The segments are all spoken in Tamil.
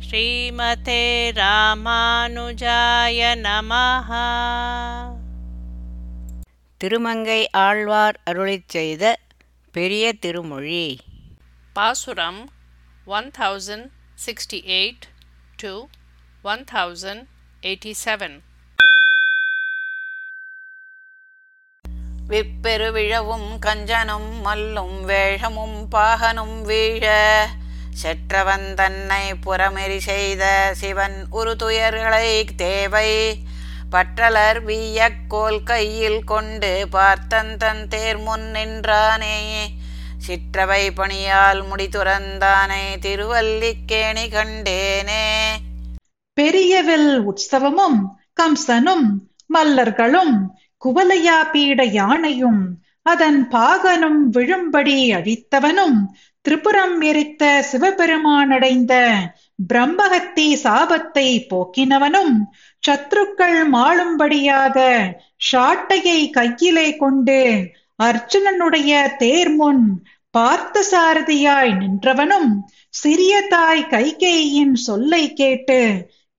ஸ்ரீமதே ராமானுஜாய நமஹ. திருமங்கை ஆழ்வார் அருளிச் செய்த பெரிய திருமொழி. பாசுரம் one thousand sixty eight to one thousand eighty seven விப்பெருவிழவும் கஞ்சனும் மல்லும் வேஷமும் பாகனும் வீழ செற்றவன் தன்னை புறமெறி செய்த சிவன் உரு துயர்களை தேவை. பற்றலர் வீயக் கோல் கையில் கொண்டு பார்த்தன் தன் தேர் முன் நின்றானே. சிற்றவை பணியால் முடி துறந்தானே திருவல்லிக்கேணி கண்டேனே. பெரியவில் உற்சவமும் கம்சனும் மல்லர்களும் குவலையா பீட யானையும் அதன் பாகனும் விழும்படி அழித்தவனும் திரிபுரம் எரித்த சிவபெருமானடைந்த பிரம்மகத்தி சாபத்தை போக்கினவனும் சத்ருக்கள் மாளும்படியாக ஷாட்டையை கையிலே கொண்டு அர்ஜுனனுடைய தேர் முன் பார்த்த சாரதியாய் நின்றவனும் சிறிய தாய் கைகேயின் சொல்லை கேட்டு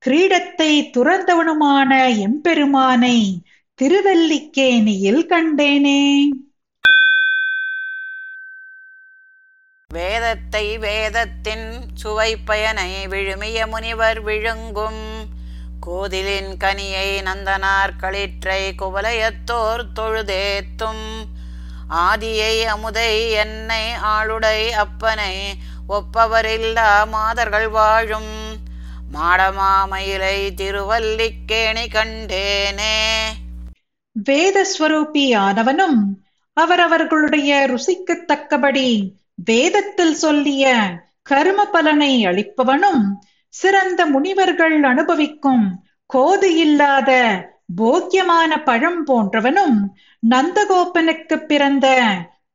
கிரீடத்தை துறந்தவனுமான எம்பெருமானை திருவல்லிக்கேணியில் கண்டேனே. வேதத்தை வேதத்தின் சுவை பயனை விழுமிய முனிவர் விழுங்கும். கோதிலின் கனியை நந்தனார் களிற்றை குவலயத்தோர் தொழுதேத்தும். ஆதியை அமுதை என்னை ஆளுடை அப்பனை ஒப்பவரில்லா மாதர்கள் வாழும். மாடமாமயிலை திருவல்லிக்கேணி கண்டேனே. வேதஸ்வரூபியானவனும் அவரவர்களுடைய ருசிக்குத் தக்கபடி வேதத்தில் சொல்லிய கரும பலனை அளிப்பவனும் சிறந்த முனிவர்கள் அனுபவிக்கும் கோது இல்லாத போக்கியமான பழம் போன்றவனும் நந்தகோபனுக்கு பிறந்த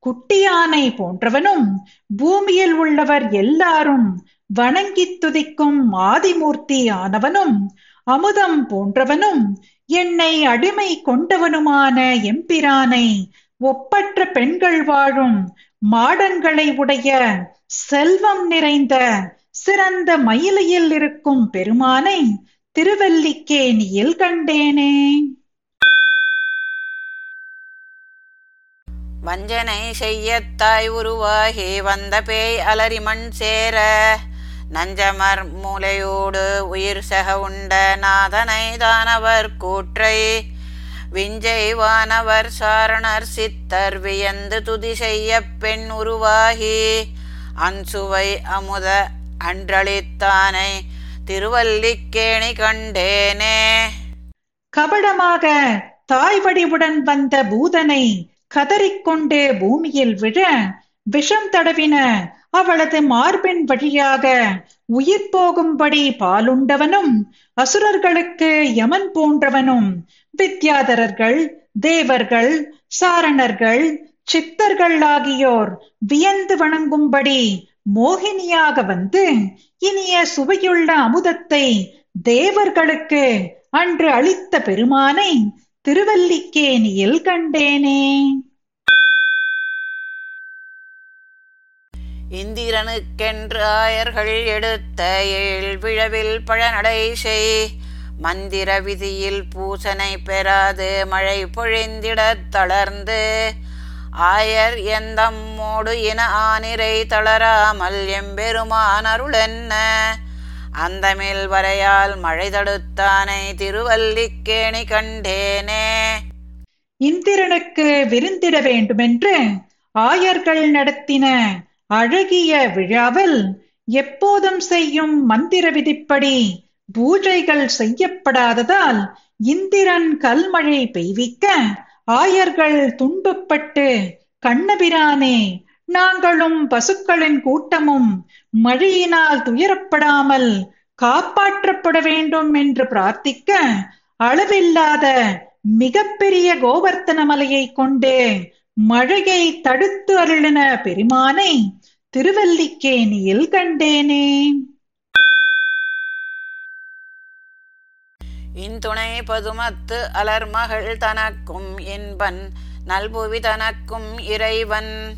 குட்டியானை போன்றவனும் பூமியில் உள்ளவர் எல்லாரும் வணங்கி துதிக்கும் ஆதிமூர்த்தி ஆனவனும் அமுதம் போன்றவனும் என்னை அடிமை கொண்டவனுமான எம்பிரானை ஒப்பற்ற பெண்கள் வாழும் மாடங்களை உடைய செல்வம் நிறைந்த சிறந்த மயிலையில் இருக்கும் பெருமானை திருவல்லிக்கேணியில் கண்டேனே. வஞ்சனை செய்யத்தாய் உருவாகி வந்த பேய் அலரி மண் சேர நஞ்சமர் மூலையோடு உயிர் சக உண்ட நாதனை தானவர் கூற்றை விஞ்சைவானவர் சாரணர் சித்தர் வியந்து துதி செய்ய பெண் உருவாகி அன்சுவை அமுத அன்றளித்தானை திருவல்லிக்கேணி கண்டேனே. கபடமாக தாய் வடிவுடன் வந்த பூதனை கதறிக்கொண்டே பூமியில் விழ விஷம் தடவின அவளது மார்பின் வழியாக உயிர் போகும்படி பாலுண்டவனும் அசுரர்களுக்கு யமன் போன்றவனும் வித்யாதரர்கள் தேவர்கள் சாரணர்கள் சித்தர்கள் ஆகியோர் வியந்து வணங்கும்படி மோகினியாக வந்து இனிய சுவையுள்ள அமுதத்தை தேவர்களுக்கு அன்று அளித்த பெருமானை திருவல்லிக்கேணியில் கண்டேனே. இந்திரனுக்கென்று ஆயர்கள் எடுத்த ஏழ் விழவில் பழநடை செய். மந்திர விதியில் பூசனை பெறாது மழை பொழிந்திடத் தளர்ந்து. ஆயர் எந்தம்மோடு இன ஆனிரை தளராமல் எம்பெருமான் அருளென்ன? அந்தமில் வரையால் மழை தடுத்தானை திருவல்லிக்கேணி கண்டேனே. இந்திரனுக்கு விருந்திட வேண்டுமென்று ஆயர்கள் நடத்தின அழகிய விழாவில் எப்போதும் செய்யும் மந்திர விதிப்படி பூஜைகள் செய்யப்படாததால் இந்திரன் கல்மழை பெய்விக்க ஆயர்கள் துன்பப்பட்டு கண்ணபிரானே நாங்களும் பசுக்களின் கூட்டமும் மழையினால் துயரப்படாமல் காப்பாற்றப்பட வேண்டும் என்று பிரார்த்திக்க அளவில்லாத மிகப்பெரிய கோவர்த்தன மலையை கொண்டு மழையை தடுத்து அருளின பெருமானை திருவல்லிக்கேணியில் கண்டேனே. இன்துணை பதுமத்து அலர்மகள் தனக்கும் என்பன் நல்புவி தனக்கும் இறைவன்.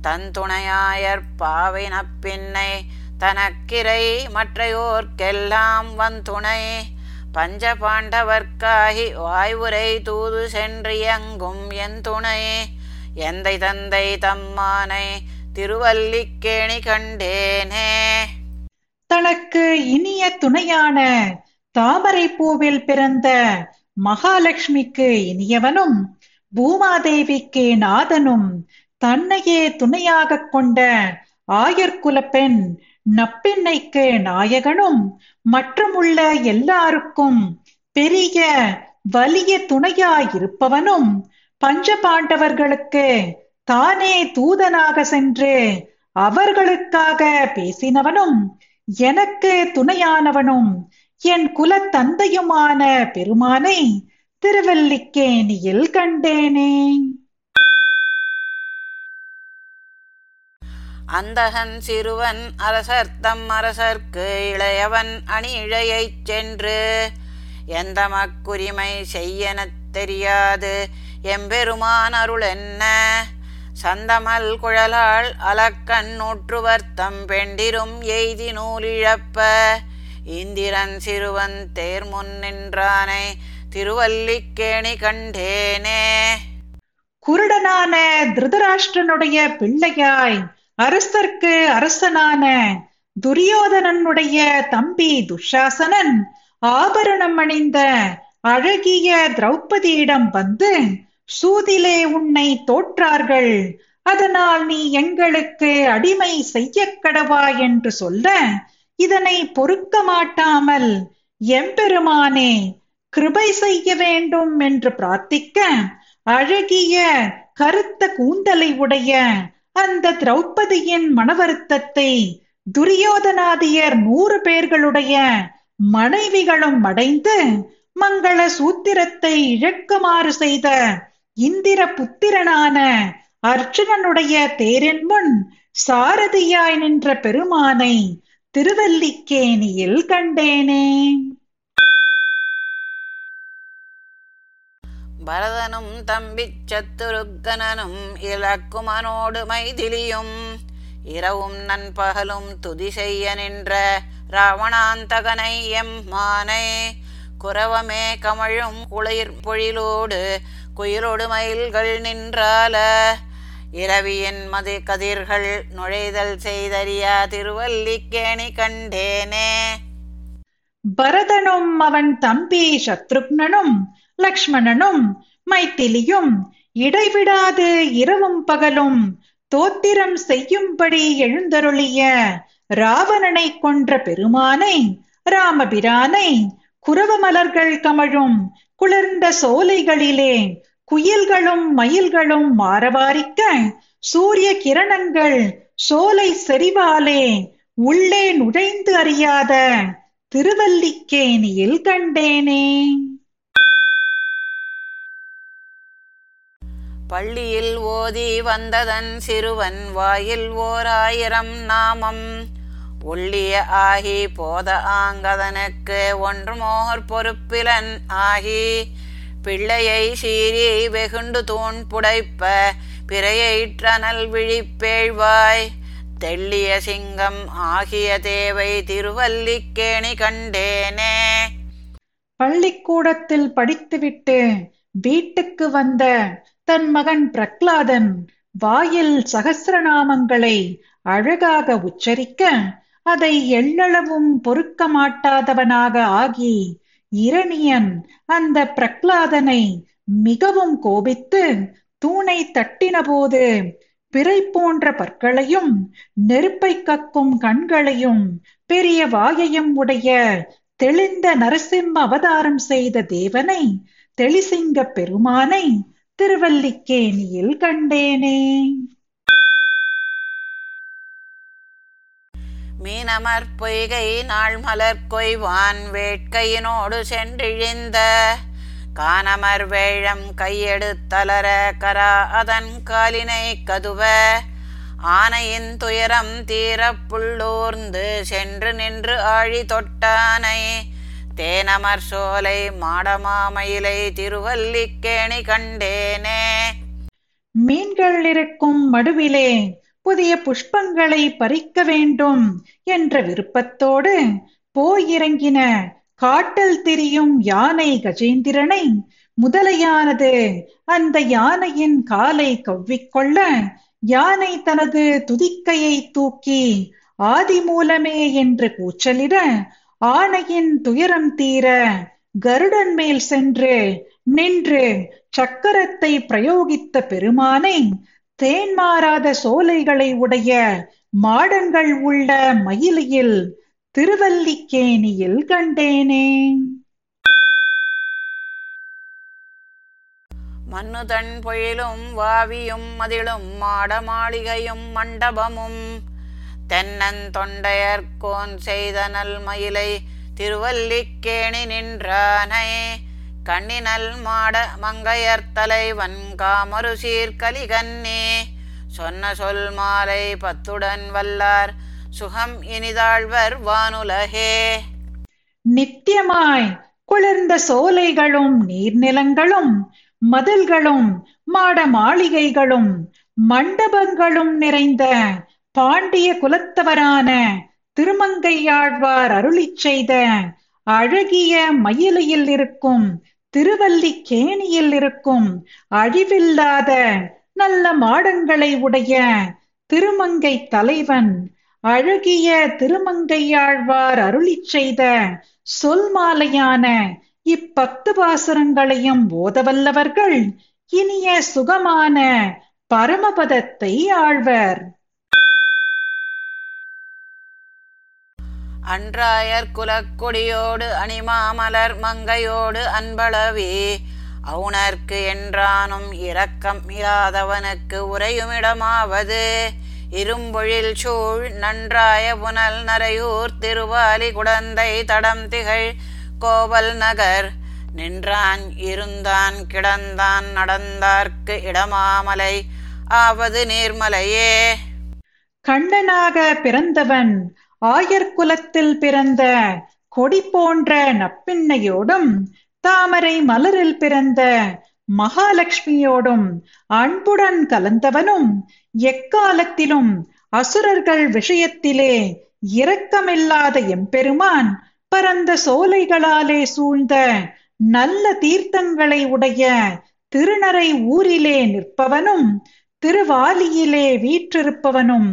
தன் துணையாயற் பாவின பின்னை தனக்கிரை மற்றையோர்க்கெல்லாம் வந்துணை பஞ்ச பாண்டவர்க்காகி வாய்வுரை தூது சென்றியங்கும் என் துணை. எந்தை தந்தை தம்மானை திருவல்லிக்கேணி கண்டேனே. தனக்கு இனிய துணையான தாமரை பூவில் பிறந்த மகாலட்சுமிக்கு இனியவனும் பூமாதேவிக்கு நாதனும் தன்னையே துணையாகக் கொண்ட ஆயர்குலப்பெண் நப்பெண்ணைக்கு நாயகனும் மற்றுமுள்ள எல்லாருக்கும் பெரிய வலிய துணையாயிருப்பவனும் பஞ்ச பாண்டவர்களுக்கு தானே தூதனாக சென்று அவர்களுக்காக பேசினவனும் எனக்கு துணையானவனும் என் குலத்தந்தையுமான பெருமானை திருவல்லிக்கேணியில் கண்டேனே. அந்தகன் சிறுவன் அரசர் தம் அரசர்க்கு இளையவன் அணி இழையைச் சென்று எந்த மக்குரிமை செய்யனத் தெரியாது எம்பெருமான் அருள் என்ன சந்தமல் குழலாள் அலக்கண் நூற்றுவர்த்தம் பெண்டிரும் எய்தி நூலிழப்ப. இந்திரன் சிறுவன் தேர் முன் நின்றானே திருவல்லிக்கேணி கண்டேனே. குருடனான திருதராஷ்டிரனுடைய பிள்ளையாய் அரசர்க்கு அரசனான துரியோதனனுடைய தம்பி துஷாசனன் ஆபரணம் அணிந்த அழகிய திரௌபதியிடம் வந்து சூதிலே உன்னை தோற்றார்கள். அதனால் நீ எங்களுக்கு அடிமை செய்ய கடவா என்று சொல்ல இதனை பொறுக்க மாட்டாமல் எம்பெருமானே கிருபை செய்ய வேண்டும் என்று பிரார்த்திக்க அழகிய கருத்த கூந்தலை உடைய அந்த திரௌபதியின் மனவருத்தத்தை துரியோதனாதியர் நூறு பேர்களுடைய மனைவிகளும் அடைந்து மங்கள சூத்திரத்தை இழக்குமாறு செய்த இந்திர புத்திரனான அர்ஜுனனுடைய தேரின் முன் சாரதியாய் நின்ற பெருமானை திருவல்லிக்கேணியில் கண்டேனே. பரதனும் தம்பி சத்துருக்கனனும் இலக்குமனோடு மைதிலியும் இரவும் நண்பகலும் துதி செய்ய நின்ற ராவணாந்தகனை எம்மானை. குரவமே கமழும் குளிர் பொழிலோடு குயிலோடு மயில்கள் நின்றால. இரவியின் மது கதிர்கள் நுழைதல் செய்தறியா திருவல்லிக்கேணி கண்டேனே. பரதனும் அவன் தம்பி சத்ருக்னனும் லக்ஷ்மணனும் மைத்திலியும் இடைவிடாது இரவும் பகலும் தோத்திரம் செய்யும்படி எழுந்தருளிய ராவணனை கொன்ற பெருமானை ராமபிரானை குரவமலர்கள் கமழும் குளிர்ந்த சோலைகளிலே குயில்களும் மயில்களும் மாறவாரிக்க சூரிய கிரணங்கள் சோலை செறிவாலே உள்ளே நுழைந்து அறியாத திருவல்லிக்கேணியில் கண்டேனே. பள்ளியில் ஓதி வந்ததன் சிறுவன் வாயில் ஓர் ஆயிரம் நாமம். ஒள்ளிய ஆகி போத ஆங்கதனுக்கு ஒன்று மோர் பொறுப்பிலன் ஆகி பிள்ளையை சீறி வெகுண்டு தூண் புடைப்ப பிறையற்றனல் விழிப்பேழ்வாய் தெள்ளிய சிங்கம் ஆகிய தேவை திருவல்லிக்கேணி கண்டேனே. பள்ளிக்கூடத்தில் படித்துவிட்டு வீட்டுக்கு வந்த தன் மகன் பிரக்லாதன் வாயில் சகசிரநாமங்களை அழகாக உச்சரிக்க அதை எள்ளளவும் பொறுக்க மாட்டாதவனாக ஆகி இரணியன் அந்த பிரக்லாதனை மிகவும் கோபித்து தூணை தட்டினபோது பிறை போன்ற பற்களையும் நெருப்பை கக்கும் கண்களையும் பெரிய வாயையும் உடைய தெளிந்த நரசிம்ம அவதாரம் செய்த தேவனை தெளிசிங்க பெருமானை திருவல்லிக்கேணியில் கண்டேனே. மீனமர் பொய்கை நாள் மலர் கொய்வான் வேட்கையினோடு சென்றிழிந்த. காணமர் வேழம் கையெடுத்தலர கரா அதன் காலினை கதுவ. ஆனையின் துயரம் தீரப்புள்ளோர்ந்து சென்று நின்று ஆழி தொட்டானை. தேனமர் சோலை மாடமாமயிலை திருவல்லிக்கேணி கண்டேனே. மீன்கள் இருக்கும் மடுவிலே புதிய புஷ்பங்களை பறிக்க வேண்டும் என்ற விருப்பத்தோடு போயிறங்கின காட்டில் திரியும் யானை கஜேந்திரனை முதலையானது அந்த யானையின் காலை கவ்விக்கொள்ள யானை தனது துதிக்கையை தூக்கி ஆதி மூலமே என்று கூச்சலிட ஆனையின் துயரம் தீர கருடன் மேல் சென்று நின்று சக்கரத்தை பிரயோகித்த பெருமானை தேன் மாறாத சோலைகளை உடைய மாடங்கள் உள்ள மயிலையில் திருவல்லிக்கேணியில் கண்டேனே. மன்னுதன் பொழிலும் வாவியும் மதிலும் மாட மாளிகையும் மண்டபமும் தென்னன் தொண்டையர்கோன் செய்த நல் மயிலை திருவல்லிக்கேணி நின்றானே. கண்ணினல் மாட மங்கையர் தலைவன் காமரு சீர்கலிகன்னே. சொன்ன சொல் மாலை பத்துடன் வல்லார் சுகம் இனிதாழ்வர் வானுலகே. நித்தியமாய் குளிர்ந்த சோலைகளும் நீர்நிலங்களும் மதில்களும் மாட மாளிகைகளும் மண்டபங்களும் நிறைந்த பாண்டிய குலத்தவரான திருமங்கையாழ்வார் அருளிச் செய்த அழகிய மயிலையில் இருக்கும் திருவல்லிக்கேணியில் இருக்கும் அழிவில்லாத நல்ல மாடங்களை உடைய திருமங்கை தலைவன் அழகிய திருமங்கையாழ்வார் அருளிச் செய்த சொல் மாலையான இப்பத்து பாசுரங்களையும் ஓதவல்லவர்கள் இனிய சுகமான பரமபதத்தை ஆழ்வர். அன்றாயர் குலக்கொடியோடு அணிமாமலர் மங்கையோடு அன்பளவே அவுணர்க்கு என்றானும் இரக்கம் இல்லாதவனுக்கு உரையுமிடமாவது இரும்பொழில் சூழ் நன்றாய புனல் நரையூர் திருவாலி குடந்தை தடம் திகழ் கோவல் நகர். நின்றான் இருந்தான் கிடந்தான் நடந்தார்க்கு இடமாமலை ஆவது நீர்மலையே. கண்ணனாக பிறந்தவன் ஆயர் குலத்தில் பிறந்த கொடி போன்ற நப்பிண்ணையோடும் தாமரை மலரில் பிறந்த மகாலட்சுமியோடும் அன்புடன் கலந்தவனும் எக்காலத்திலும் அசுரர்கள் விஷயத்திலே இரக்கமில்லாத எம்பெருமான் பரந்த சோலைகளாலே சூழ்ந்த நல்ல தீர்த்தங்களை உடைய திருநரை ஊரிலே நிற்பவனும் திருவாலியிலே வீற்றிருப்பவனும்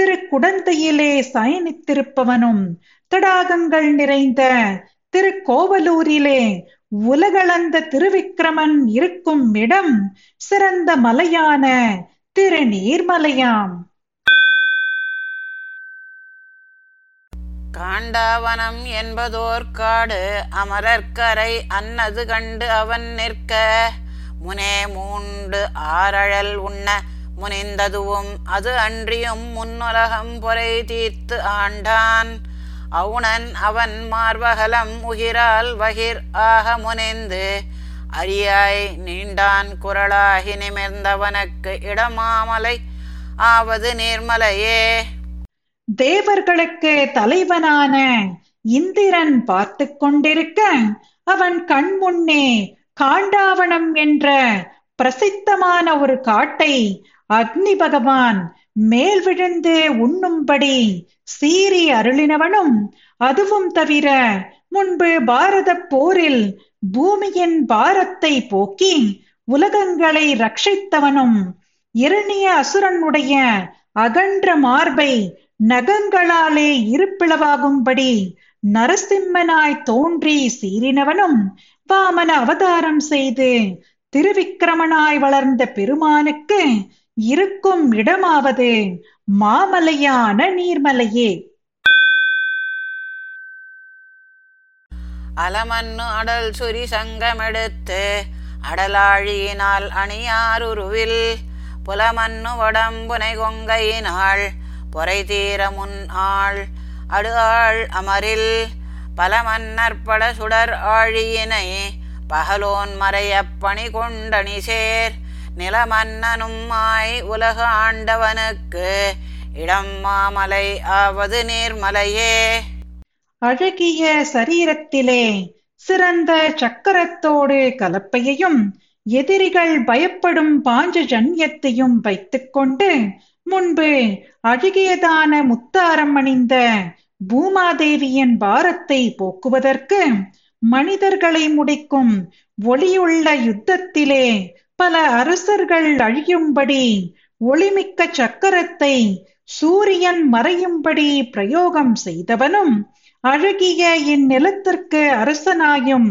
திருக்குடந்தையிலே சயனித்திருப்பவனும் தடாகங்கள் நிறைந்த திருக்கோவலூரிலே உலகளந்த திருவிக்கிரமன் இருக்கும் இடம் சிறந்த மலையான திருநீர்மலையாம். காண்டாவனம் என்பதோர் காடு அமரர்க்கரை அன்னது கண்டு அவன் நிற்க. முனே மூண்டு ஆரழல் உண்ண முனைந்ததுவும் அது அன்றியும் முன்னுலகம் பொறை தீர்த்து ஆண்டான். அவுணன் அவன் மார்பகலம் உகிரால் வகிர் ஆக முனைந்து அரியாய் நீண்டான் குரலாகி நிமிர்ந்தவனுக்கு இடமாமலை ஆவது நீர்மலையே. தேவர்களுக்கு தலைவனான இந்திரன் பார்த்து கொண்டிருக்க அவன் கண் முன்னே காண்டாவனம் என்ற பிரசித்தமான ஒரு காட்டை அக்னி பகவான் மேல் விழுந்து உண்ணும்படி சீறி அருளினவனும் அதுவும் தவிர முன்பு பாரத போரில் பூமியின் பாரத்தை போக்கி உலகங்களை ரட்சித்தவனும் இரணிய அசுரனுடைய அகன்ற மார்பை நகங்களாலே இருப்பிளவாகும்படி நரசிம்மனாய் தோன்றி சீறினவனும் வாமன அவதாரம் செய்து திருவிக்கிரமனாய் வளர்ந்த பெருமானுக்கு இருக்கும் இடமாவது மாமலையான நீர்மலையே. அலமன்னு அடல் சுரி சங்கமெடுத்து அடலாழியினால் அணியாருருவில் புலமன்னு வடம்புனை கொங்கையினாள் பொறை தீர முன் ஆள் அடு ஆள் அமரில் பல மன்னற்பட சுடர் ஆழியினை பகலோன் மறையப்பணி கொண்டணி சேர் நிலமன்னனுமாய் உலக ஆண்டவனுக்கு இடம் மாமலை ஆவது நீர்மலையே. அழகிய சரீரத்திலே சிறந்த சக்கரத்தோடு கலப்பையையும் எதிரிகள் பயப்படும் பாஞ்ச ஜன்யத்தையும் வைத்துக்கொண்டு முன்பு அழகியதான முத்தாரம் அணிந்த பூமாதேவியின் பாரத்தை போக்குவதற்கு மனிதர்களை முடிக்கும் ஒளியுள்ள யுத்தத்திலே பல அரசர்கள் அழியும்படி ஒளிமிக்க சக்கரத்தை சூரியன் மறையும்படி பிரயோகம் செய்தவனும் அழகிய இந்நிலத்திற்கு அரசனாயும்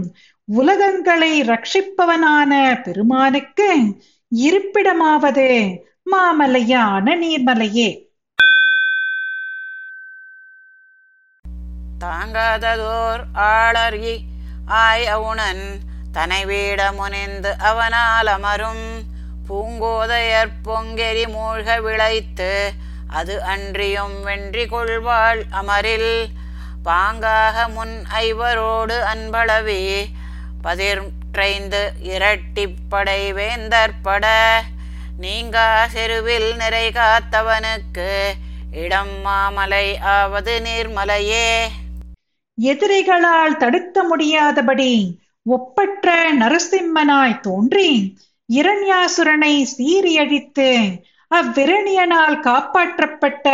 உலகங்களை ரட்சிப்பவனான பெருமானுக்கு இருப்பிடமாவது மாமலையான நீர்மலையே. தாங்காததோர் ஆளறி ஆய் அவுணன் தனை வீட முனிந்து அவனால் அமரும். பூங்கோதையற் பொங்கெரி மூழ்க விளைத்து அது அன்றியும் வென்றி கொள்வாள் அமரில். பாங்காக முன் ஐவரோடு அன்பளவி பதிற்றைந்து இரட்டிப்படை வேந்தற்பட நீங்கா செருவில் நிறை காத்தவனுக்கு இடம் மாமலை ஆவது நீர்மலையே. எதிரிகளால் தடுக்க முடியாதபடி ஒப்பற்ற நரசிம்மனாய் தோன்றி இரண்யாசுரனை சீறியழித்து அவ்விரணியனால் காப்பாற்றப்பட்ட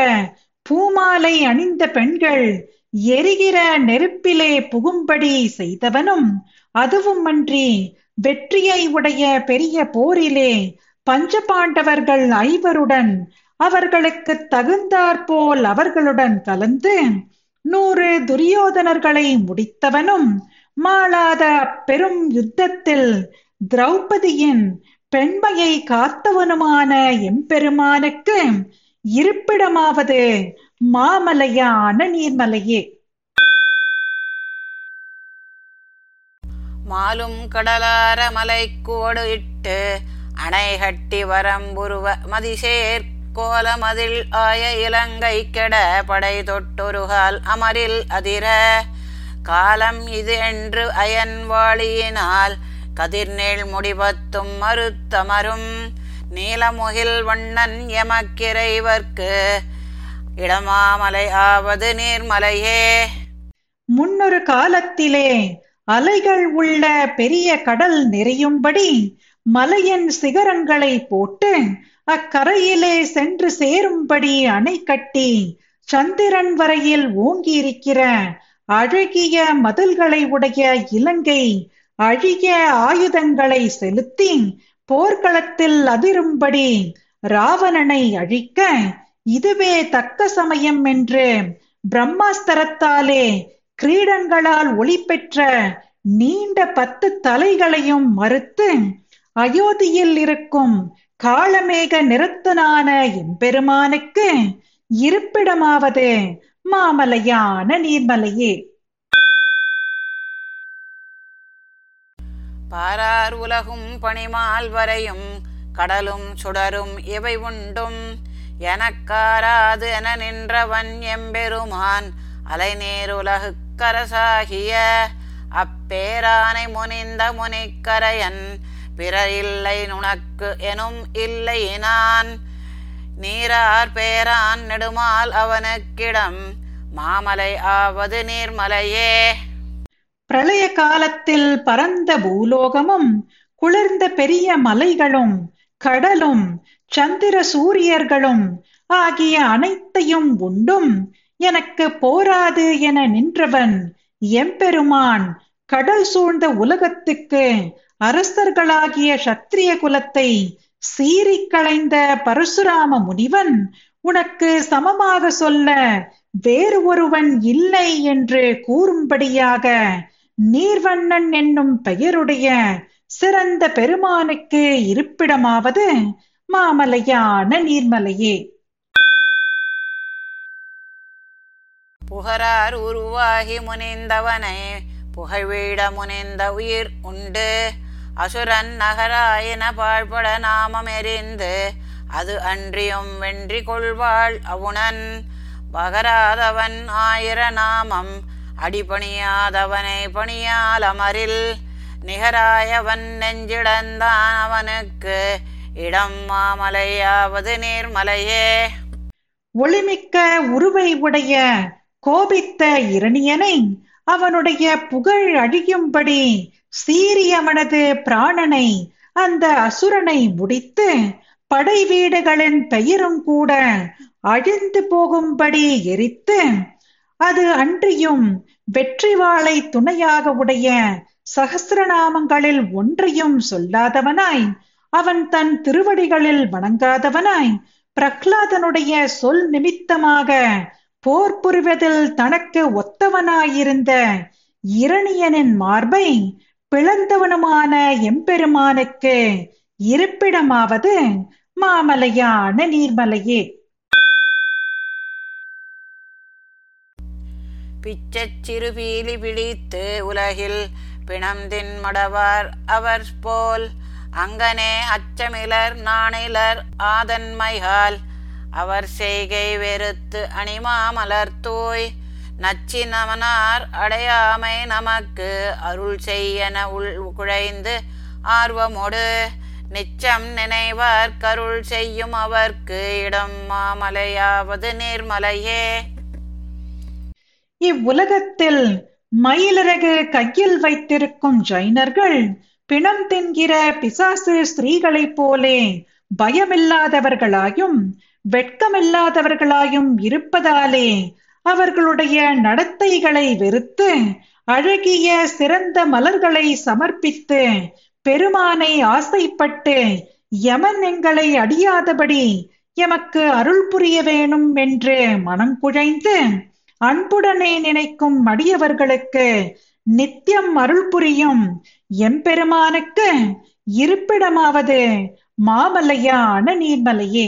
பூமாலை அணிந்த பெண்கள் எரிகிற நெருப்பிலே புகும்படி செய்தவனும் அதுவும் அன்றி வெற்றியை உடைய பெரிய போரிலே பஞ்சபாண்டவர்கள் ஐவருடன் அவர்களுக்கு தகுந்தாற்போல் அவர்களுடன் கலந்து நூறு துரியோதனர்களை முடித்தவனும் மாளாத பெரும் யுத்தத்தில் திரௌபதியின் பெண்மையை காத்தவனுமான எம்பெருமானுக்கு இருப்பிடமாவது மாமலையான நீர்மலையே. மாலும் கடலார மலை கோடு இட்டு அணை கட்டி வரம்புருவ மதிசேர் கோலமதில் ஆய இலங்கை கெட படை தொட்டொருகால் அமரில் அதிர காலம் இது என்று அயன் வாழியினால் கதிர்நேள் முடிபத்தும் மறுத்தமரும். நீலமுகில் வண்ணன் எமக்கிறைவர்க்கு இடமாமலை ஆவது நீர்மலையே. முன்னொரு காலத்திலே அலைகள் உள்ள பெரிய கடல் நிறையும்படி மலையின் சிகரங்களை போட்டு அக்கரையிலே சென்று சேரும்படி அணை கட்டி சந்திரன் வரையில் ஓங்கியிருக்கிற அழகிய மதில்களை உடைய இலங்கை அழிய ஆயுதங்களை செலுத்தி போர்க்களத்தில் அதிரும்படி ராவணனை அழிக்க இதுவே தக்க சமயம் என்று பிரம்மாஸ்திரத்தாலே கிரீடங்களால் ஒளி பெற்ற நீண்ட பத்து தலைகளையும் மறுத்து அயோத்தியில் இருக்கும் காலமேக நிறத்தனான எம்பெருமானுக்கு இருப்பிடமாவது மாமலையான நீர்மலையே பாரார் உலகும் பணிமால் வரையும் கடலும் சுடரும் இவை உண்டும். எனக்காராது என நின்றவன் எம்பெருமான் அலைநீர் உலகுக்கரசாகிய அப்பேரானை முனிந்த முனிக்கரையன் பிற இல்லை நுணக்கு எனும் இல்லை நான் நீரார் பேரான் நெடுமால் அவனுக்கிடம் மாமலை ஆவது நீர்மலையே. பிரளய காலத்தில் பரந்த பூலோகமும் குளிர்ந்த பெரிய மலைகளும் கடலும் சந்திர சூரியர்களும் ஆகிய அனைத்தையும் உண்டும் எனக்கு போராது என நின்றவன் எம்பெருமான் கடல் சூழ்ந்த உலகத்துக்கு அரசர்களாகிய சத்திரிய குலத்தை சீறிக்களைந்த பரசுராம முனிவன் உனக்கு சமமாக சொல்ல வேறு ஒருவன் இல்லை என்று கூறும்படியாக நீர்வண்ணன் என்னும் பெயருடைய சிறந்த பெருமானுக்கு இருப்பிடமாவது மாமலையான நீர்மலையே. புகரார் உருவாகி முனைந்தவனை புகழ்வீட முனைந்த உயிர் உண்டு. அசுரன் நகராயின பாழ்பட நாமம் எறிந்து அது அன்றியும் வென்றி கொள்வாள் அவுணன். பகராதவன் ஆயிர நாமம் அடிபணியாதவனை பணியால் அமரில். நிகராயவன் நெஞ்சிடந்தான் அவனுக்கு இடம் மாமலையாவது நீர்மலையே. ஒளிமிக்க உருவை உடைய கோபித்த இரணியனை அவனுடைய புகழ் அழியும்படி சீரிய அவனது பிராணனை அந்த அசுரனை முடித்து படை வீடுகளின் பெயரும் கூட அழிந்து போகும்படி எரித்து அது அன்றியும் வெற்றி வாளை துணையாக உடைய சகசிரநாமங்களில் ஒன்றையும் சொல்லாதவனாய் அவன் தன் திருவடிகளில் வணங்காதவனாய் பிரகலாதனுடைய சொல் நிமித்தமாக போர் புரிவதில் தனக்கு ஒத்தவனாயிருந்த இரணியனின் மார்பை பிளந்தவனுமான எம்பெருமானுக்கு இருப்பிடமாவது மாமலையான நீர்மலையே. பிச்சச்சிறு பீலி பிடித்து உலகில் பிணம்தின் மடவார் அவர் போல் அங்கனே அச்சமிலர் நாணிலர் ஆதன்மைகால். அவர் செய்கை வெறுத்து அணிமாமலர் தூய் நச்சினவனார் அடையாமை நமக்கு அருள் செய்யன உள் குழைந்து ஆர்வமோடு. நிச்சம் நினைவார் கருள் செய்யும் அவர்க்கு இடம் மாமலையாவது நீர்மலையே. இவ்வுலகத்தில் மயிலிறகு கையில் வைத்திருக்கும் ஜைனர்கள் பிணம் தின்கிற பிசாசு ஸ்திரீகளைப் போலே பயமில்லாதவர்களாயும் வெட்கமில்லாதவர்களாயும் இருப்பதாலே அவர்களுடைய நடத்தைகளை வெறுத்து அழகிய சிறந்த மலர்களை சமர்ப்பித்து பெருமானை ஆசைப்பட்டு யமன் எங்களை அடியாதபடி எமக்கு அருள் புரிய வேணும் என்று மனம் குழைந்து அன்புடனே நினைக்கும் மடியவர்களுக்கு நித்தியம் அருள் புரியும் எம்பெருமானுக்கு இருப்பிடமாவது மாமலையான நீர்மலையே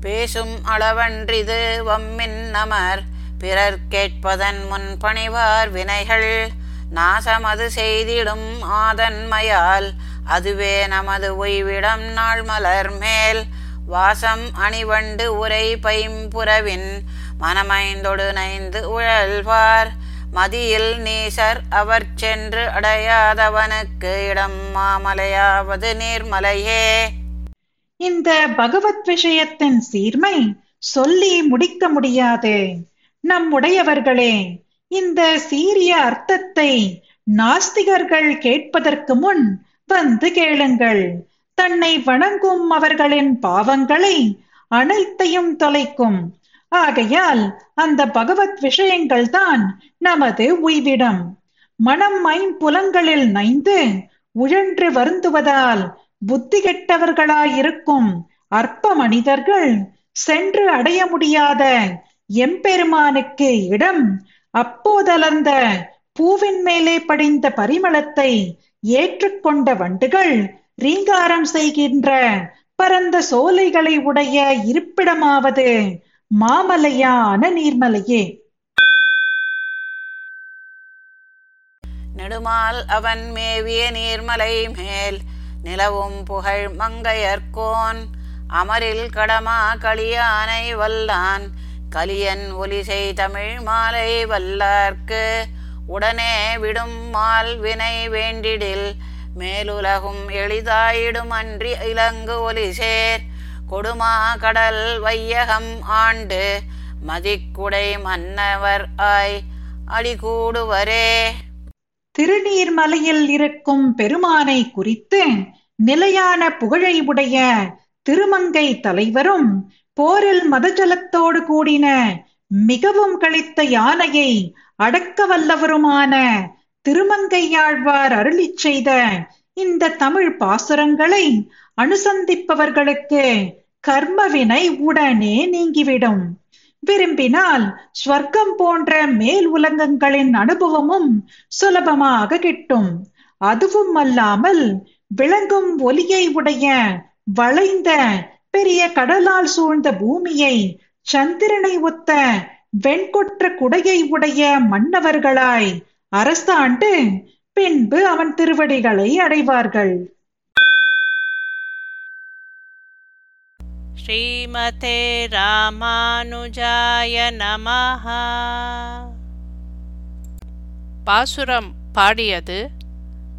பேசும் அளவன்றிது வம்மின் நமர். பிறர் கேட்பதன் முன் பணிவார் வினைகள். நாசமது செய்திடும் ஆதன்மையால். அதுவே நமது ஒய்விடம் நாள் மலர் மேல். வாசம் அணிவண்டு உரை பைம்புறவின் மனமைந்தொடு நைந்து உழல்வார். மதியில் நீசர் அவர் சென்று அடையாதவனுக்கு இடம் மாமலையாவது நீர்மலையே. இந்த பகவத் விஷயத்தின் சீர்மை சொல்லி முடிக்க முடியாது. நம்முடையவர்களே இந்த சீரிய அர்த்தத்தை நாஸ்திகர்கள் கேட்பதற்கு முன் வந்து கேளுங்கள். தன்னை வணங்கும் அவர்களின் பாவங்களை அனைத்தையும் தொலைக்கும். ஆகையால் அந்த பகவத் விஷயங்கள் தான் நமது உய்விடம். மனம் ஐம்புலங்களில் நைந்து உழன்று வருந்துவதால் புத்தி கெட்டவர்களாயிருக்கும் அற்ப மனிதர்கள் சென்று அடைய முடியாத எம்பெருமானுக்கு இடம் அப்போதலர்ந்த பூவின் மேலே படிந்த பரிமளத்தை ஏற்றுக்கொண்ட வண்டுகள் ரீங்காரம் செய்கின்ற பரந்த சோலைகளை உடைய இருப்பிடமாவது மாமலையான நீர்மலையே. நெடுமால் அவன் மேவிய நீர்மலை மேல் நிலவும் புகழ் மங்கையர்கோன் அமரில் கடமா களியானை வல்லான். கலியன் ஒலிசை தமிழ் மாலை வல்லார்க்கு. உடனே விடும் மால் வினை வேண்டிடில். மேலுலகும் எளிதாயிடும் அன்றி இலங்கு ஒலிசேர். கொடுமா கடல் வையகம் ஆண்டு. மதிக்குடை மன்னவர் ஆய் அடிகூடுவரே. திருநீர்மலையில் இருக்கும் பெருமானை குறித்து நிலையான புகழை உடைய திருமங்கை தலைவரும் போரில் மதஜலத்தோடு கூடின மிகவும் கழித்த யானையை அடக்க வல்லவருமான திருமங்கையாழ்வார் அருளிச் செய்த இந்த தமிழ் பாசுரங்களை அனுசந்திப்பவர்களுக்கு கர்மவினை உடனே நீங்கிவிடும். விரும்பினால் ஸ்வர்க்கம் போன்ற மேல் உலகங்களின் அனுபவமும் சுலபமாக கிட்டும். அதுவும் அல்லாமல் விளங்கும் ஒலியை உடைய வளைந்த பெரிய கடலால் சூழ்ந்த பூமியை சந்திரனை ஒத்த வெண்கொற்ற குடையை உடைய மன்னவர்களாய் அரசாண்டு பின்பு அவன் திருவடிகளை அடைவார்கள். ஸ்ரீமதே ராமானுஜாய நமஹ. பாசுரம் பாடியது